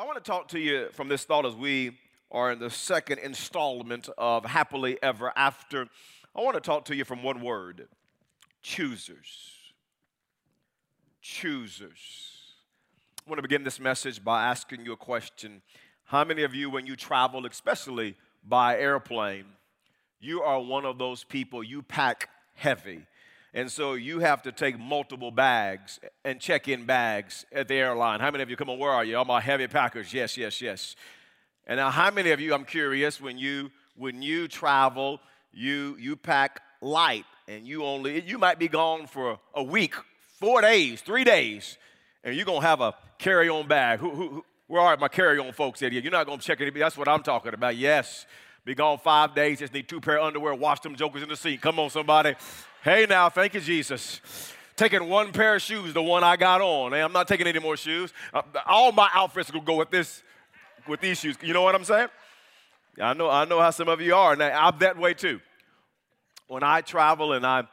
Well, I want to talk to you from this thought as we are in the second installment of Happily Ever After. I want to talk to you from one word choosers. Choosers. I want to begin this message by asking you a question. How many of you, when you travel, especially by airplane, you are one of those people, you pack heavy. And so you have to take multiple bags and check in bags at the airline. How many of you, come on, where are you? All my heavy packers. Yes, yes, yes. And now, how many of you, I'm curious, when you when you travel, you you pack light and you only you might be gone for a week, four days, three days, and you're gonna have a carry-on bag. Who, who, who where are my carry-on folks at here? You're not gonna check it. That's what I'm talking about. Yes. Be gone five days, just need two pair of underwear, wash them jokers in the seat. Come on, somebody. Hey now, thank you, Jesus. Taking one pair of shoes, the one I got on. Hey, I'm not taking any more shoes. Uh, all my outfits will go with this, with these shoes. You know what I'm saying? I know, I know how some of you are. Now, I'm that way too. When I travel and I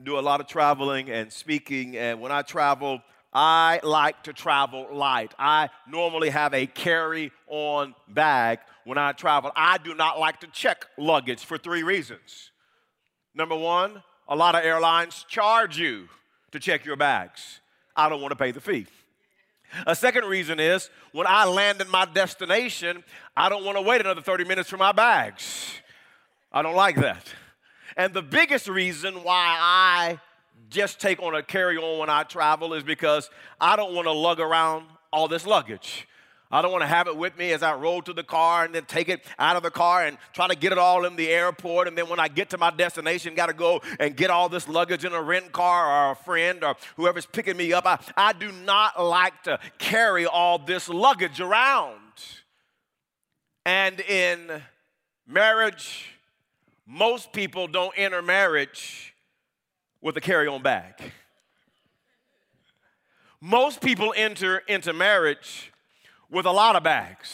do a lot of traveling and speaking, and when I travel, I like to travel light. I normally have a carry on bag when I travel. I do not like to check luggage for three reasons. Number one, a lot of airlines charge you to check your bags. I don't want to pay the fee. A second reason is when I land in my destination, I don't want to wait another 30 minutes for my bags. I don't like that. And the biggest reason why I just take on a carry on when I travel is because I don't want to lug around all this luggage. I don't want to have it with me as I roll to the car and then take it out of the car and try to get it all in the airport. And then when I get to my destination, got to go and get all this luggage in a rent car or a friend or whoever's picking me up. I, I do not like to carry all this luggage around. And in marriage, most people don't enter marriage with a carry on bag. Most people enter into marriage with a lot of bags.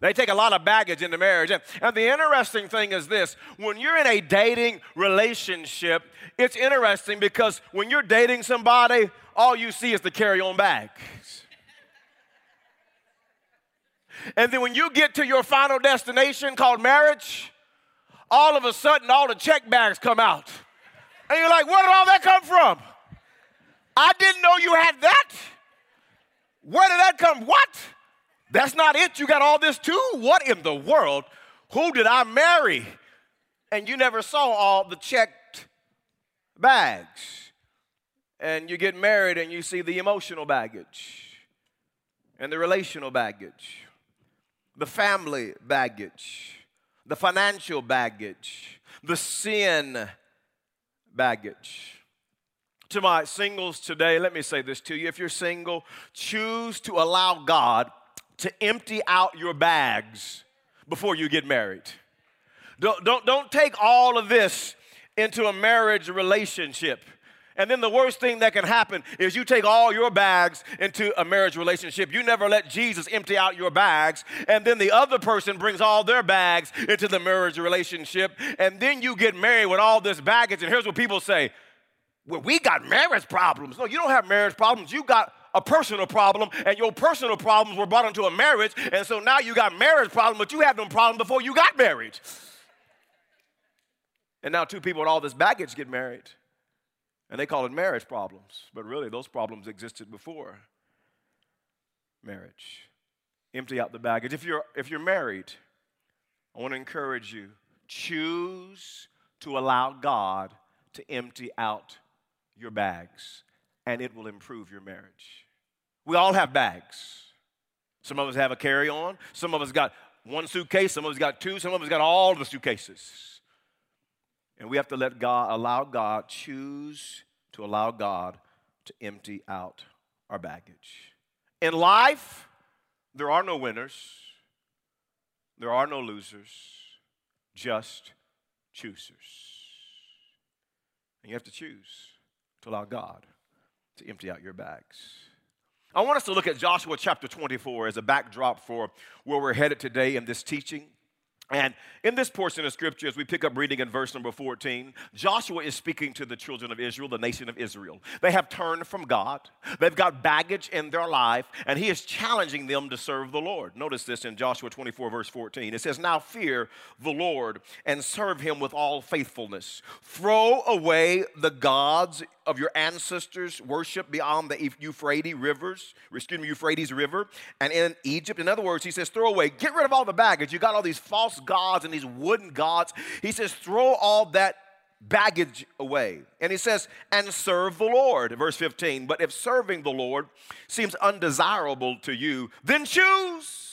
They take a lot of baggage into marriage. And, and, the interesting thing is this when you're in a dating relationship, it's interesting because when you're dating somebody, all you see is the carry on bags. And then when you get to your final destination called marriage, all of a sudden all the check bags come out. And you're like, where did all that come from? I didn't know you had that. Where did that come? What? That's not it. You got all this too? What in the world? Who did I marry? And you never saw all the checked bags. And you get married and you see the emotional baggage and the relational baggage, the family baggage, the financial baggage, the sin baggage. To my singles today, let me say this to you. If you're single, choose to allow God to empty out your bags before you get married. Don't, don't, don't take all of this into a marriage relationship. And then the worst thing that can happen is you take all your bags into a marriage relationship. You never let Jesus empty out your bags. And then the other person brings all their bags into the marriage relationship. And then you get married with all this baggage. And here's what people say well, we got marriage problems. No, you don't have marriage problems. You got a personal problem, and your personal problems were brought into a marriage. And so now you got marriage problems, but you had them problems before you got married. And now two people with all this baggage get married. And they call it marriage problems. But really, those problems existed before marriage. Empty out the baggage. If you're, if you're married, I want to encourage you choose to allow God to empty out your bags, and it will improve your marriage. We all have bags. Some of us have a carry on, some of us got one suitcase, some of us got two, some of us got all the suitcases. And we have to let God, allow God, choose to allow God to empty out our baggage. In life, there are no winners, there are no losers, just choosers. And you have to choose to allow God to empty out your bags. I want us to look at Joshua chapter 24 as a backdrop for where we're headed today in this teaching. And in this portion of scripture, as we pick up reading in verse number 14, Joshua is speaking to the children of Israel, the nation of Israel. They have turned from God, they've got baggage in their life, and he is challenging them to serve the Lord. Notice this in Joshua 24, verse 14. It says, Now fear the Lord and serve him with all faithfulness. Throw away the gods of your ancestors worship beyond the Euphrates rivers, excuse me, Euphrates River, and in Egypt. In other words, he says, throw away, get rid of all the baggage. You got all these false gods and these wooden gods. He says, throw all that baggage away. And he says, and serve the Lord. Verse 15. But if serving the Lord seems undesirable to you, then choose.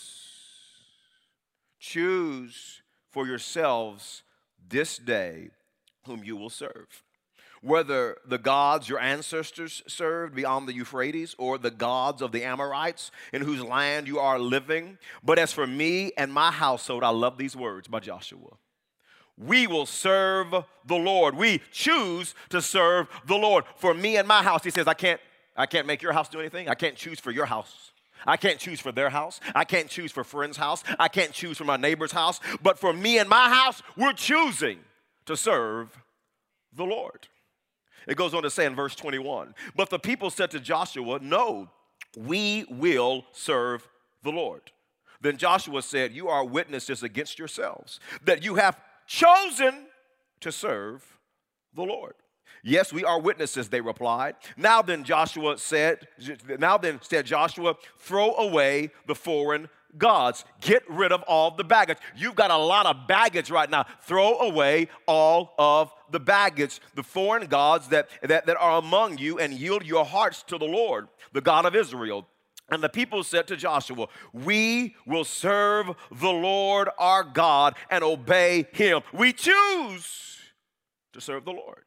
Choose for yourselves this day whom you will serve whether the gods your ancestors served beyond the Euphrates or the gods of the Amorites in whose land you are living. But as for me and my household, I love these words by Joshua. We will serve the Lord. We choose to serve the Lord. For me and my house, he says, I can't, I can't make your house do anything. I can't choose for your house. I can't choose for their house. I can't choose for friend's house. I can't choose for my neighbor's house. But for me and my house, we're choosing to serve the Lord. It goes on to say in verse 21 But the people said to Joshua, No, we will serve the Lord. Then Joshua said, You are witnesses against yourselves that you have chosen to serve the Lord. Yes, we are witnesses, they replied. Now then, Joshua said, Now then, said Joshua, throw away the foreign gods. Get rid of all the baggage. You've got a lot of baggage right now. Throw away all of the baggage, the foreign gods that, that, that are among you, and yield your hearts to the Lord, the God of Israel. And the people said to Joshua, We will serve the Lord our God and obey him. We choose to serve the Lord.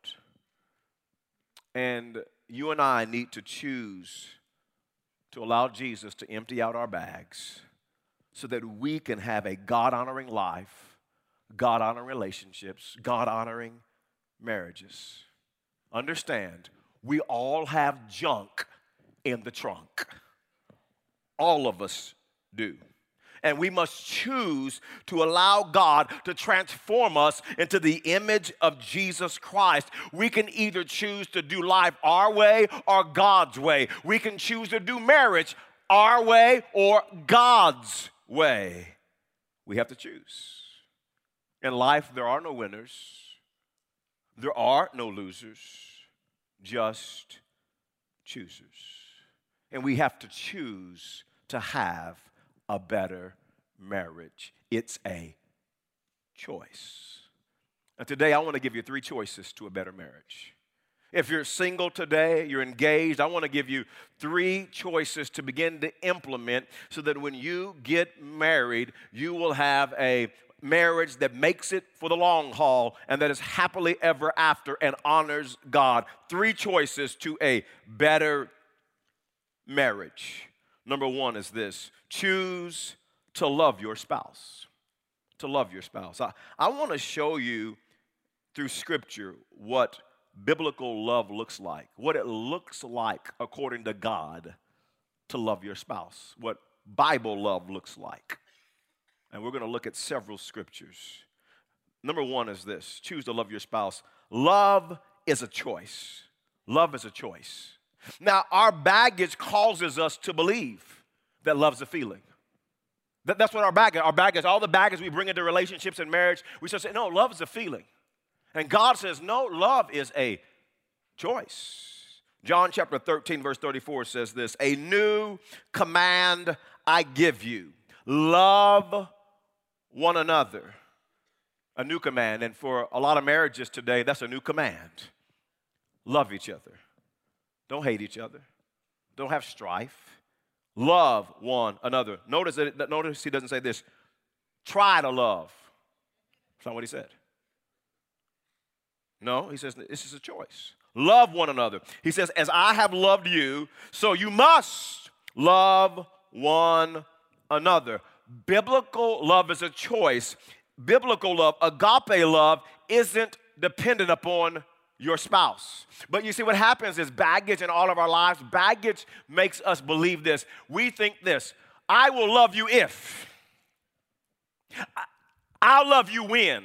And you and I need to choose to allow Jesus to empty out our bags so that we can have a God honoring life, God honoring relationships, God honoring marriages. Understand, we all have junk in the trunk. All of us do. And we must choose to allow God to transform us into the image of Jesus Christ. We can either choose to do life our way or God's way. We can choose to do marriage our way or God's way, we have to choose. In life, there are no winners, there are no losers, just choosers. And we have to choose to have a better marriage. It's a choice. And today, I want to give you three choices to a better marriage. If you're single today, you're engaged, I want to give you three choices to begin to implement so that when you get married, you will have a marriage that makes it for the long haul and that is happily ever after and honors God. Three choices to a better marriage. Number one is this choose to love your spouse. To love your spouse. I, I want to show you through scripture what biblical love looks like, what it looks like according to God to love your spouse, what Bible love looks like. And we're going to look at several scriptures. Number one is this choose to love your spouse. Love is a choice. Love is a choice. Now, our baggage causes us to believe that love's a feeling. That, that's what our baggage, our baggage, all the baggage we bring into relationships and marriage, we start saying, no, love is a feeling. And God says, no, love is a choice. John chapter 13, verse 34 says this A new command I give you love one another. A new command. And for a lot of marriages today, that's a new command. Love each other. Don't hate each other. Don't have strife. Love one another. Notice that notice he doesn't say this. Try to love. That's not what he said. No, he says this is a choice. Love one another. He says, as I have loved you, so you must love one another. Biblical love is a choice. Biblical love, agape love, isn't dependent upon your spouse. But you see, what happens is baggage in all of our lives, baggage makes us believe this. We think this I will love you if. I'll love you when.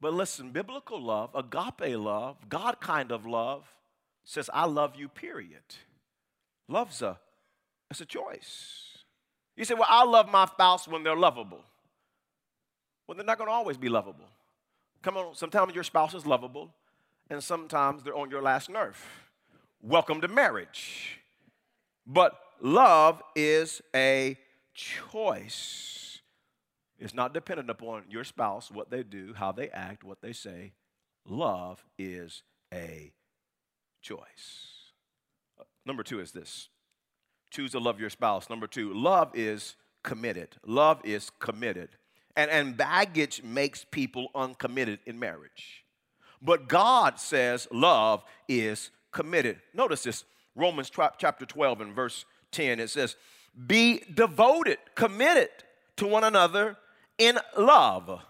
But listen, biblical love, agape love, God kind of love, says, I love you, period. Love's a, it's a choice. You say, well, I love my spouse when they're lovable. Well, they're not going to always be lovable. Come on, sometimes your spouse is lovable, and sometimes they're on your last nerve. Welcome to marriage. But love is a choice. It's not dependent upon your spouse, what they do, how they act, what they say. Love is a choice. Number two is this choose to love your spouse. Number two, love is committed. Love is committed. And, and baggage makes people uncommitted in marriage. But God says love is committed. Notice this Romans chapter 12 and verse 10. It says, Be devoted, committed to one another in love.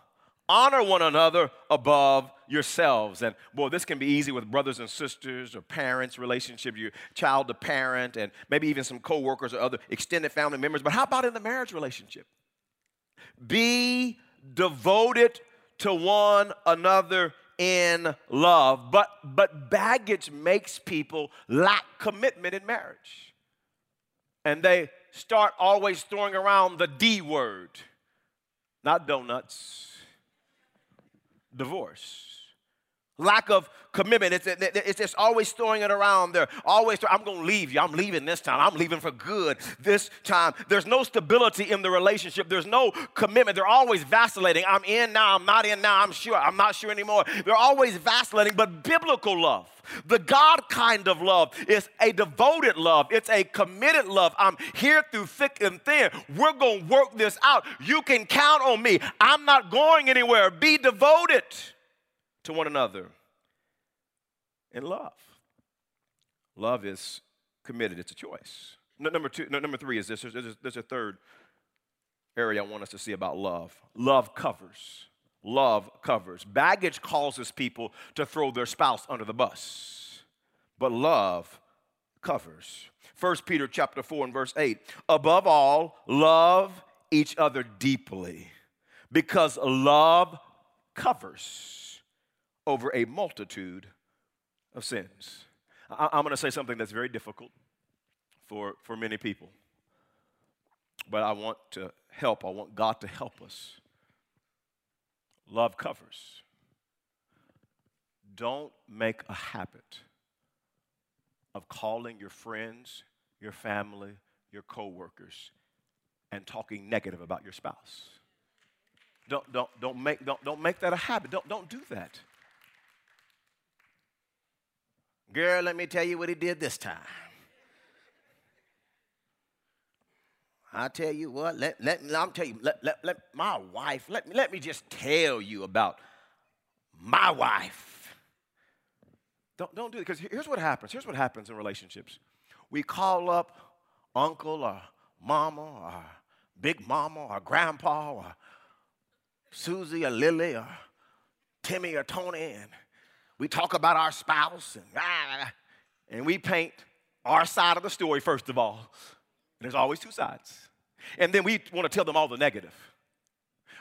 Honor one another above yourselves. And boy, this can be easy with brothers and sisters or parents, relationship, your child to parent, and maybe even some coworkers or other extended family members. But how about in the marriage relationship? Be devoted to one another in love. But but baggage makes people lack commitment in marriage. And they start always throwing around the D word. Not donuts. Divorce lack of commitment. It's, it's just always throwing it around there. Always, I'm going to leave you. I'm leaving this time. I'm leaving for good this time. There's no stability in the relationship. There's no commitment. They're always vacillating. I'm in now. I'm not in now. I'm sure. I'm not sure anymore. They're always vacillating. But biblical love, the God kind of love, is a devoted love. It's a committed love. I'm here through thick and thin. We're going to work this out. You can count on me. I'm not going anywhere. Be devoted to one another in love. Love is committed, it's a choice. No, number two, no, number three is this there's, there's a third area I want us to see about love. Love covers. Love covers. Baggage causes people to throw their spouse under the bus, but love covers. 1 Peter chapter 4 and verse 8. Above all, love each other deeply because love covers over a multitude of sins. I, am going to say something that's very difficult for, for many people, but I want to help. I want God to help us. Love covers. Don't make a habit of calling your friends, your family, your coworkers, and talking negative about your spouse. Don't, don't, don't, make, don't, don't make that a habit. Don't, don't do that. Girl, let me tell you what he did this time. I tell you what, let, let, I'm tell you, let, let, let my wife, let me, let me just tell you about my wife. Don't, don't do it, because here's what happens. Here's what happens in relationships. We call up uncle or mama or big mama or grandpa or Susie or Lily or Timmy or Tony, and we talk about our spouse and, ah, and we paint our side of the story, first of all. And there's always two sides. And then we want to tell them all the negative.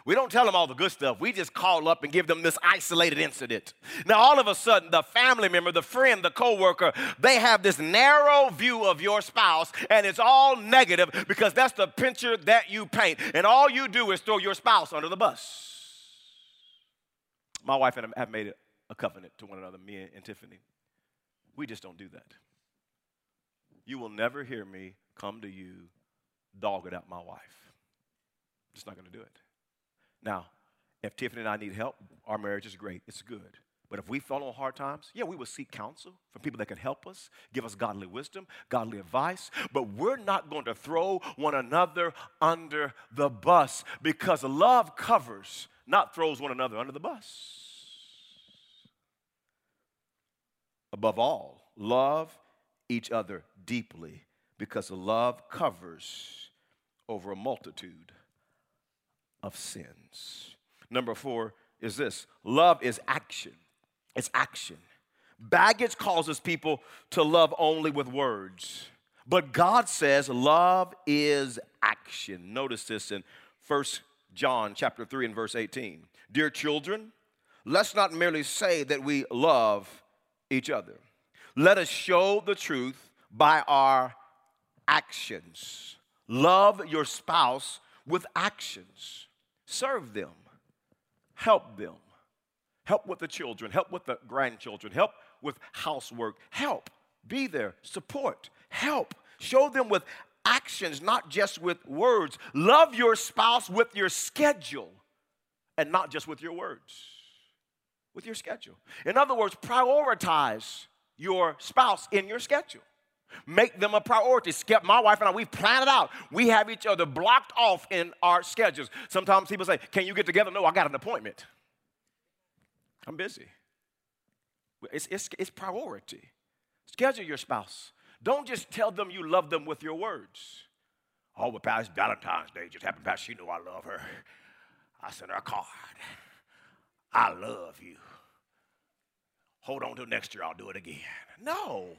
We don't tell them all the good stuff. We just call up and give them this isolated incident. Now, all of a sudden, the family member, the friend, the coworker, they have this narrow view of your spouse, and it's all negative because that's the picture that you paint. And all you do is throw your spouse under the bus. My wife and I have made it a covenant to one another, me and Tiffany. We just don't do that. You will never hear me come to you dog it out my wife. I'm Just not going to do it. Now, if Tiffany and I need help, our marriage is great. It's good. But if we fall on hard times, yeah, we will seek counsel from people that can help us, give us godly wisdom, godly advice. But we're not going to throw one another under the bus because love covers, not throws one another under the bus. Above all, love each other deeply because love covers over a multitude of sins. Number four is this love is action. It's action. Baggage causes people to love only with words, But God says love is action. Notice this in 1 John chapter 3 and verse 18. Dear children, let's not merely say that we love each other. Let us show the truth by our actions. Love your spouse with actions. Serve them. Help them. Help with the children. Help with the grandchildren. Help with housework. Help. Be there. Support. Help. Show them with actions, not just with words. Love your spouse with your schedule and not just with your words, with your schedule. In other words, prioritize your spouse in your schedule. Make them a priority. My wife and I, we've planned it out. We have each other blocked off in our schedules. Sometimes people say, Can you get together? No, I got an appointment. I'm busy. It's, it's, it's priority. Schedule your spouse. Don't just tell them you love them with your words. Oh, but past Valentine's Day just happened. Past, she knew I love her. I sent her a card. I love you. Hold on till next year, I'll do it again. No.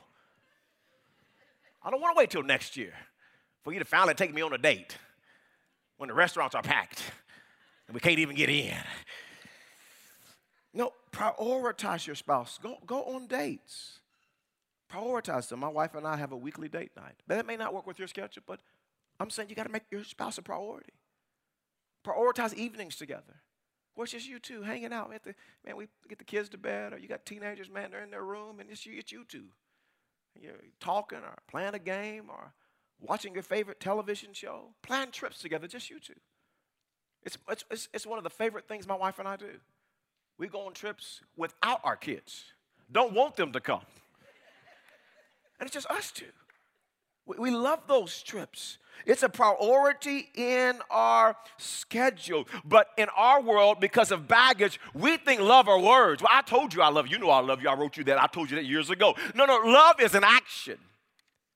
I don't want to wait till next year for you to finally take me on a date when the restaurants are packed and we can't even get in. No, prioritize your spouse. Go, go on dates. Prioritize them. My wife and I have a weekly date night. That may not work with your schedule, but I'm saying you got to make your spouse a priority. Prioritize evenings together. Well, it's just you two hanging out. The, man, we get the kids to bed, or you got teenagers, man, they're in their room, and it's you, it's you two. You're talking, or playing a game, or watching your favorite television show. Plan trips together, just you two. It's, it's, it's one of the favorite things my wife and I do. We go on trips without our kids. Don't want them to come. And it's just us two. We love those trips. It's a priority in our schedule. But in our world, because of baggage, we think love are words. Well, I told you I love you. You know I love you. I wrote you that. I told you that years ago. No, no, love is an action,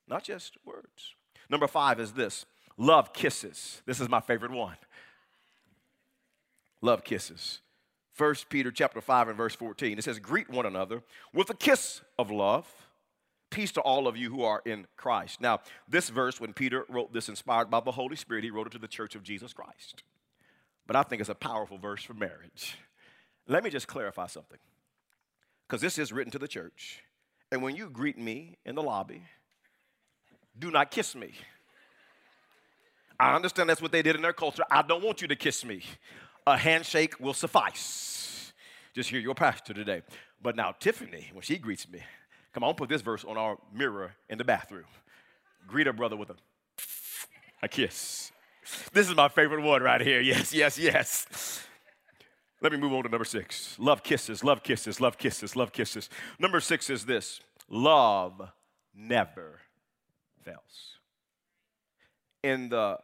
not just words. Number five is this love kisses. This is my favorite one. Love kisses. 1 Peter chapter 5 and verse 14. It says, Greet one another with a kiss of love. Peace to all of you who are in Christ. Now, this verse, when Peter wrote this inspired by the Holy Spirit, he wrote it to the church of Jesus Christ. But I think it's a powerful verse for marriage. Let me just clarify something. Because this is written to the church. And when you greet me in the lobby, do not kiss me. I understand that's what they did in their culture. I don't want you to kiss me. A handshake will suffice. Just hear your pastor today. But now, Tiffany, when she greets me, Come on, put this verse on our mirror in the bathroom. Greet a brother with a, a kiss. This is my favorite one right here. Yes, yes, yes. Let me move on to number six. Love kisses, love kisses, love kisses, love kisses. Number six is this love never fails. In the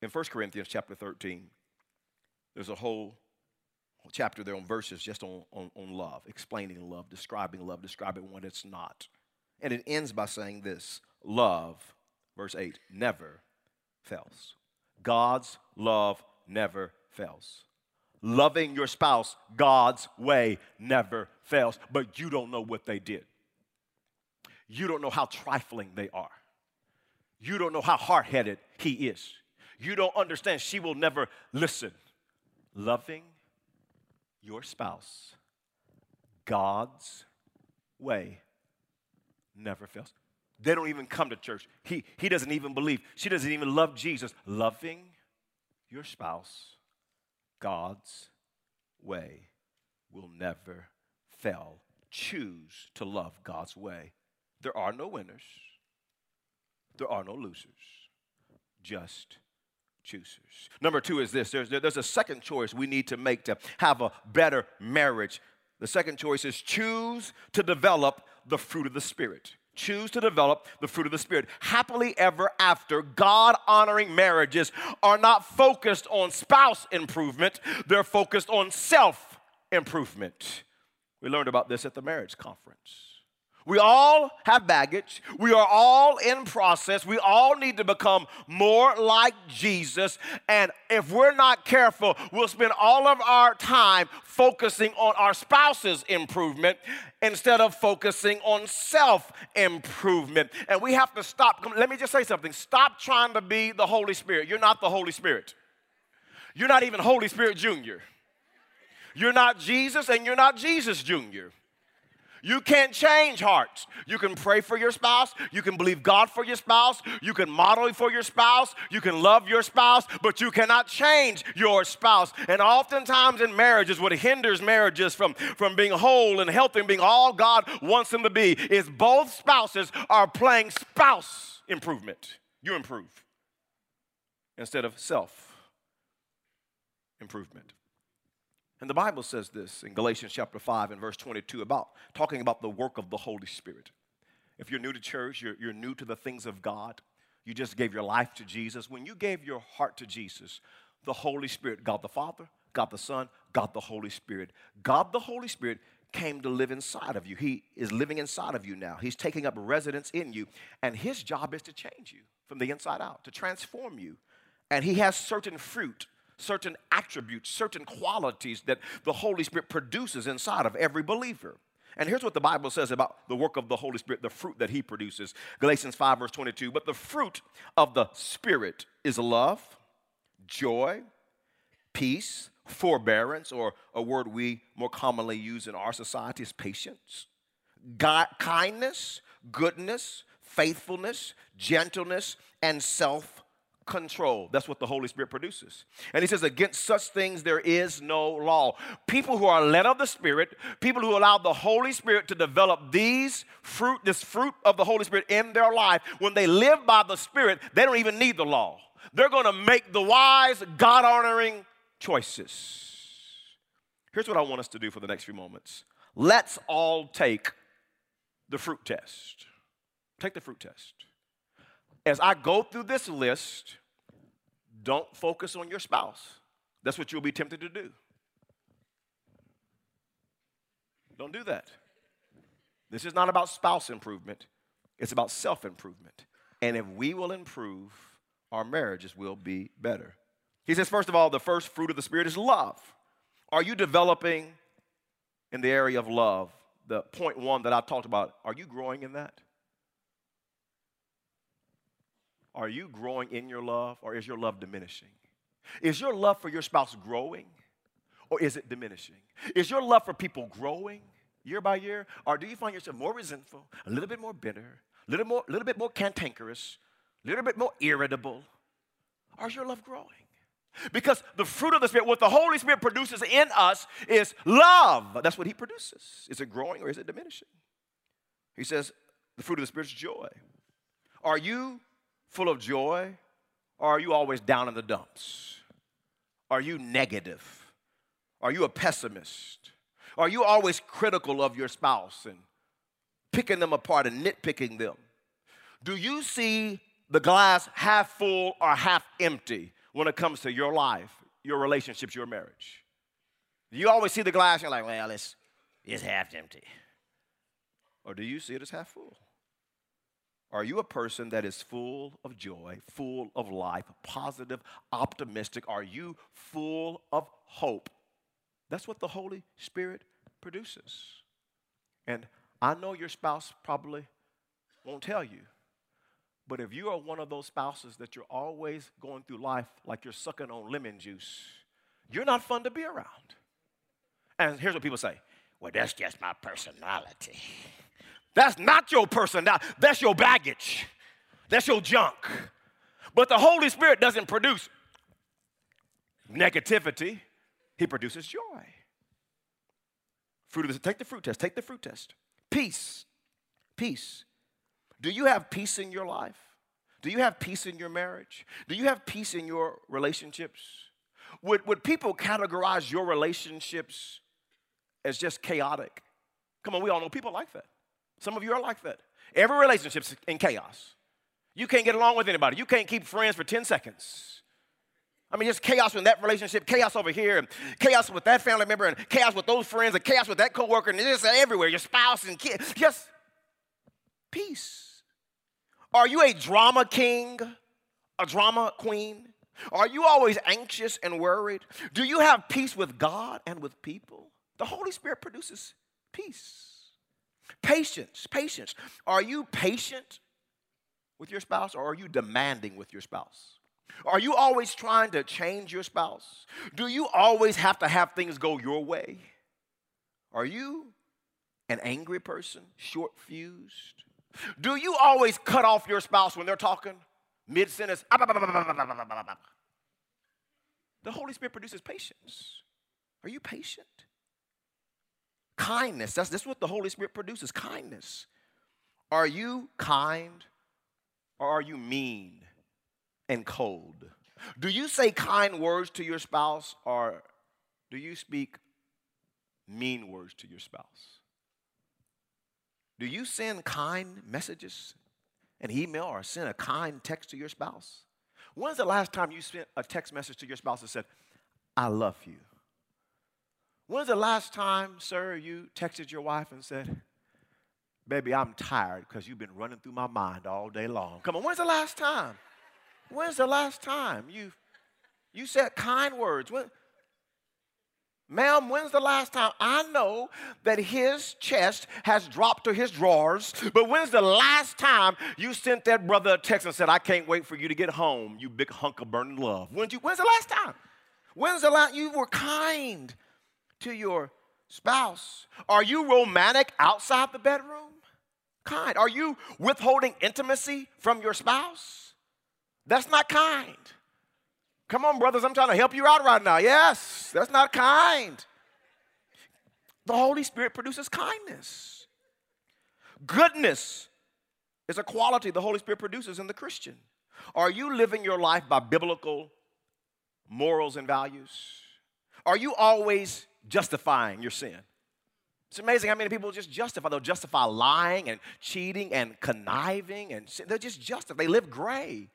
in 1 Corinthians chapter 13, there's a whole chapter there on verses just on, on, on love, explaining love, describing love, describing what it's not. And it ends by saying this love, verse 8, never fails. God's love never fails. Loving your spouse God's way never fails, but you don't know what they did. You don't know how trifling they are. You don't know how hard headed he is. You don't understand she will never listen. Loving your spouse God's way never fails. They don't even come to church. He, he doesn't even believe. She doesn't even love Jesus. Loving your spouse God's way will never fail. Choose to love God's way. There are no winners, there are no losers, just choosers. Number two is this there's, there's a second choice we need to make to have a better marriage. The second choice is choose to develop the fruit of the Spirit. Choose to develop the fruit of the Spirit. Happily ever after, God honoring marriages are not focused on spouse improvement, they're focused on self improvement. We learned about this at the marriage conference. We all have baggage. We are all in process. We all need to become more like Jesus. And if we're not careful, we'll spend all of our time focusing on our spouse's improvement instead of focusing on self improvement. And we have to stop. Let me just say something. Stop trying to be the Holy Spirit. You're not the Holy Spirit. You're not even Holy Spirit Jr. You're not Jesus and you're not Jesus Jr. You can't change hearts. You can pray for your spouse. You can believe God for your spouse. You can model for your spouse. You can love your spouse, but you cannot change your spouse. And oftentimes in marriages, what hinders marriages from, from being whole and healthy and being all God wants them to be is both spouses are playing spouse improvement. You improve instead of self improvement. And the Bible says this in Galatians chapter 5 and verse 22 about talking about the work of the Holy Spirit. If you're new to church, you're, you're new to the things of God, you just gave your life to Jesus. When you gave your heart to Jesus, the Holy Spirit, God the Father, God the Son, God the Holy Spirit, God the Holy Spirit came to live inside of you. He is living inside of you now. He's taking up residence in you, and his job is to change you from the inside out, to transform you. And he has certain fruit certain attributes, certain qualities that the Holy Spirit produces inside of every believer. And here's what the Bible says about the work of the Holy Spirit, the fruit that He produces. Galatians 5, verse 22. But the fruit of the Spirit is love, joy, peace, forbearance, or a word we more commonly use in our society is patience, God, kindness, goodness, faithfulness, gentleness, and self control. That's what the Holy Spirit produces. And he says, Against such things there is no law. People who are led of the Spirit, people who allow the Holy Spirit to develop these fruit, this fruit of the Holy Spirit in their life, when they live by the Spirit, they don't even need the law. They're going to make the wise, God honoring choices. Here's what I want us to do for the next few moments. Let's all take the fruit test. Take the fruit test as I go through this list, don't focus on your spouse. That's what you'll be tempted to do. Don't do that. This is not about spouse improvement, it's about self improvement. And if we will improve, our marriages will be better. He says, first of all, the first fruit of the Spirit is love. Are you developing in the area of love? The point one that I talked about, are you growing in that? Are you growing in your love or is your love diminishing? Is your love for your spouse growing or is it diminishing? Is your love for people growing year by year or do you find yourself more resentful, a little bit more bitter, a little, more, little bit more cantankerous, a little bit more irritable? Or is your love growing? Because the fruit of the Spirit, what the Holy Spirit produces in us is love. That's what He produces. Is it growing or is it diminishing? He says the fruit of the Spirit is joy. Are you full of joy, or are you always down in the dumps? Are you negative? Are you a pessimist? Are you always critical of your spouse and picking them apart and nitpicking them? Do you see the glass half full or half empty when it comes to your life, your relationships, your marriage? Do you always see the glass and you're like, well, it's, it's half empty? Or do you see it as half full? Are you a person that is full of joy, full of life, positive, optimistic? Are you full of hope? That's what the Holy Spirit produces. And I know your spouse probably won't tell you, but if you are one of those spouses that you're always going through life like you're sucking on lemon juice, you're not fun to be around. And here's what people say well, that's just my personality. That's not your personality, that's your baggage, that's your junk. But the Holy Spirit doesn't produce negativity, He produces joy. Fruit of the, take the fruit test, take the fruit test. Peace, peace. Do you have peace in your life? Do you have peace in your marriage? Do you have peace in your relationships? Would, would people categorize your relationships as just chaotic? Come on, we all know people like that. Some of you are like that. Every relationship's in chaos. You can't get along with anybody. You can't keep friends for 10 seconds. I mean, just chaos in that relationship, chaos over here, and chaos with that family member, and chaos with those friends, and chaos with that coworker, and just everywhere. Your spouse and kids. Just peace? Are you a drama king, a drama queen? Are you always anxious and worried? Do you have peace with God and with people? The Holy Spirit produces peace. Patience, patience. Are you patient with your spouse or are you demanding with your spouse? Are you always trying to change your spouse? Do you always have to have things go your way? Are you an angry person, short fused? Do you always cut off your spouse when they're talking? Mid sentence. The Holy Spirit produces patience. Are you patient? Kindness. That's, that's what the Holy Spirit produces kindness. Are you kind or are you mean and cold? Do you say kind words to your spouse or do you speak mean words to your spouse? Do you send kind messages, an email, or send a kind text to your spouse? When's the last time you sent a text message to your spouse that said, I love you? When's the last time, sir, you texted your wife and said, Baby, I'm tired because you've been running through my mind all day long? Come on, when's the last time? When's the last time you you said kind words? When, Ma'am, when's the last time? I know that his chest has dropped to his drawers, but when's the last time you sent that brother a text and said, I can't wait for you to get home, you big hunk of burning love? When's, you, when's the last time? When's the last you were kind to your spouse? Are you romantic outside the bedroom? Kind. Are you withholding intimacy from your spouse? That's not kind. Come on, brothers, I'm trying to help you out right now. Yes, that's not kind. The Holy Spirit produces kindness. Goodness is a quality the Holy Spirit produces in the Christian. Are you living your life by biblical morals and values? Are you always justifying your sin? It's amazing how many people just justify. They'll justify lying and cheating and conniving, and they're just justify. They live gray.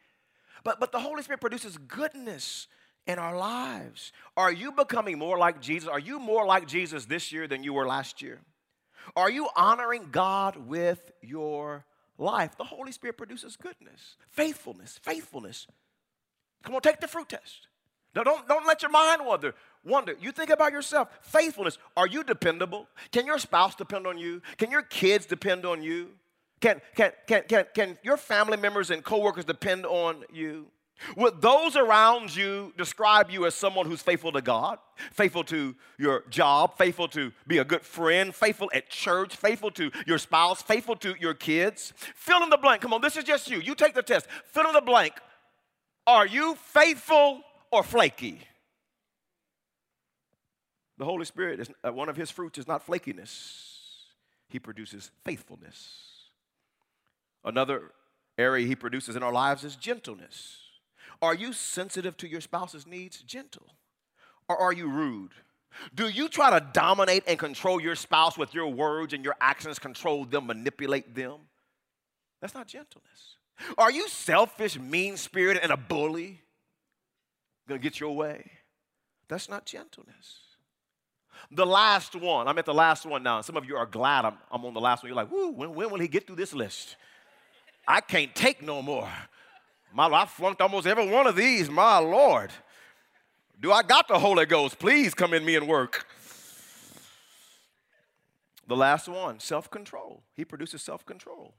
But, but the Holy Spirit produces goodness in our lives. Are you becoming more like Jesus? Are you more like Jesus this year than you were last year? Are you honoring God with your life? The Holy Spirit produces goodness, faithfulness, faithfulness. Come on, take the fruit test. No, don't, don't let your mind wander. Wonder. You think about yourself. Faithfulness. Are you dependable? Can your spouse depend on you? Can your kids depend on you? Can, can, can, can, can your family members and coworkers depend on you? Would those around you describe you as someone who's faithful to God, faithful to your job, faithful to be a good friend, faithful at church, faithful to your spouse, faithful to your kids? Fill in the blank. Come on, this is just you. You take the test. Fill in the blank. Are you faithful or flaky? The Holy Spirit is uh, one of his fruits is not flakiness. He produces faithfulness. Another area he produces in our lives is gentleness. Are you sensitive to your spouse's needs? Gentle. Or are you rude? Do you try to dominate and control your spouse with your words and your actions, control them, manipulate them? That's not gentleness. Are you selfish, mean spirited, and a bully? Gonna get your way? That's not gentleness. The last one, I'm at the last one now. Some of you are glad I'm, I'm on the last one. You're like, whoo, when, when will he get through this list? I can't take no more. My, I flunked almost every one of these, my Lord. Do I got the Holy Ghost? Please come in me and work. The last one, self control. He produces self control.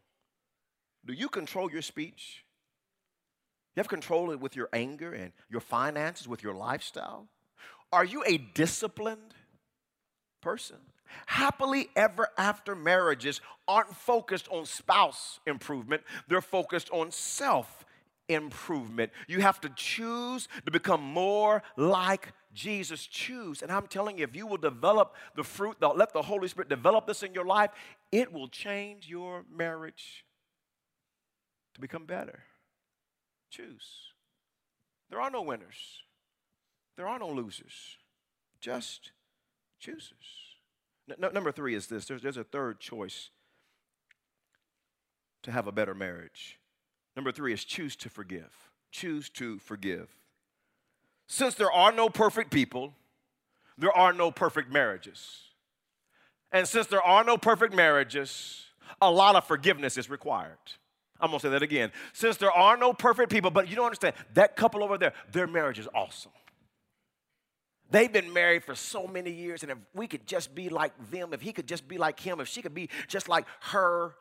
Do you control your speech? You have control it with your anger and your finances, with your lifestyle? Are you a disciplined person? Happily ever after marriages aren't focused on spouse improvement, they're focused on self improvement. You have to choose to become more like Jesus. Choose. And I'm telling you, if you will develop the fruit, let the Holy Spirit develop this in your life, it will change your marriage to become better. Choose. There are no winners, there are no losers, just choosers. N- number three is this there's, there's a third choice to have a better marriage. Number three is choose to forgive. Choose to forgive. Since there are no perfect people, there are no perfect marriages. And since there are no perfect marriages, a lot of forgiveness is required. I'm gonna say that again. Since there are no perfect people, but you don't understand, that couple over there, their marriage is awesome. They've been married for so many years, and if we could just be like them, if he could just be like him, if she could be just like her,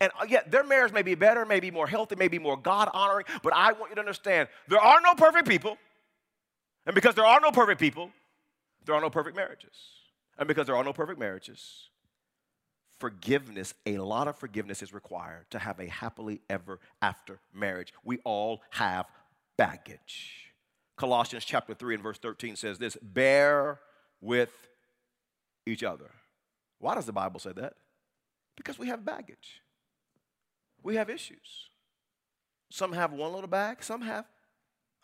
and uh, yeah, their marriage may be better, may be more healthy, may be more God honoring, but I want you to understand there are no perfect people. And because there are no perfect people, there are no perfect marriages. And because there are no perfect marriages, forgiveness, a lot of forgiveness is required to have a happily ever after marriage. We all have baggage. Colossians chapter 3 and verse 13 says this bear with each other. Why does the Bible say that? Because we have baggage. We have issues. Some have one little bag, some have,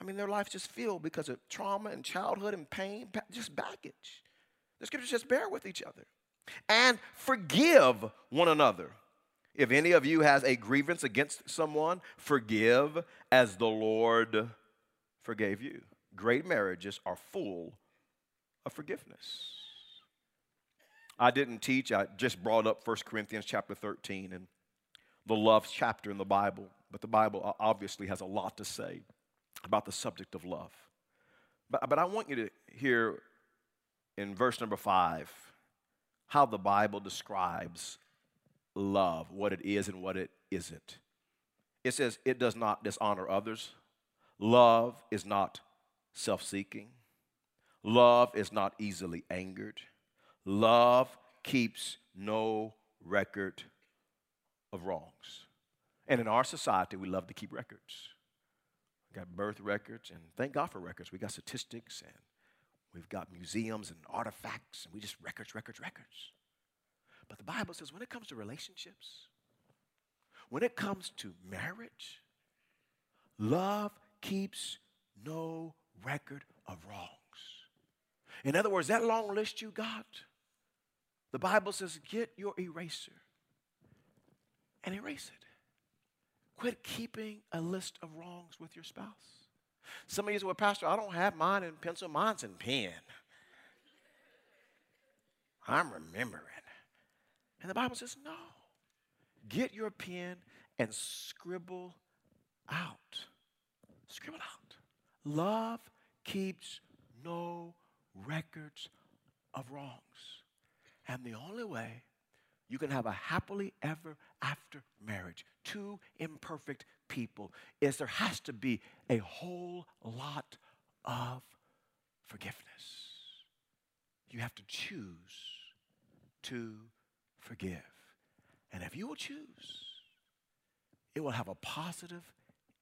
I mean, their life's just filled because of trauma and childhood and pain, just baggage. The scriptures just bear with each other and forgive one another. If any of you has a grievance against someone, forgive as the Lord forgave you. Great marriages are full of forgiveness. I didn't teach, I just brought up 1 Corinthians chapter 13 and the love chapter in the Bible, but the Bible obviously has a lot to say about the subject of love. But, but I want you to hear in verse number five how the Bible describes love, what it is and what it isn't. It says, it does not dishonor others. Love is not self seeking. Love is not easily angered. Love keeps no record of wrongs. And in our society, we love to keep records. We got birth records, and thank God for records. We got statistics, and we've got museums and artifacts, and we just records, records, records. But the Bible says when it comes to relationships, when it comes to marriage, love keeps no record of wrongs. In other words, that long list you got, the Bible says, get your eraser and erase it. Quit keeping a list of wrongs with your spouse. Some of you say, well, Pastor, I don't have mine in pencil, mine's in pen. I'm remembering. And the Bible says, no. Get your pen and scribble out. Scribble out. Love keeps no records of wrongs. And the only way you can have a happily ever after marriage, two imperfect people, is there has to be a whole lot of forgiveness. You have to choose to forgive. And if you will choose, it will have a positive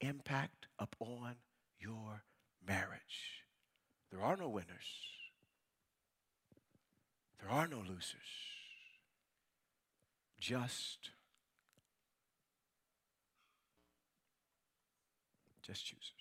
impact upon your marriage. There are no winners, there are no losers just just choose.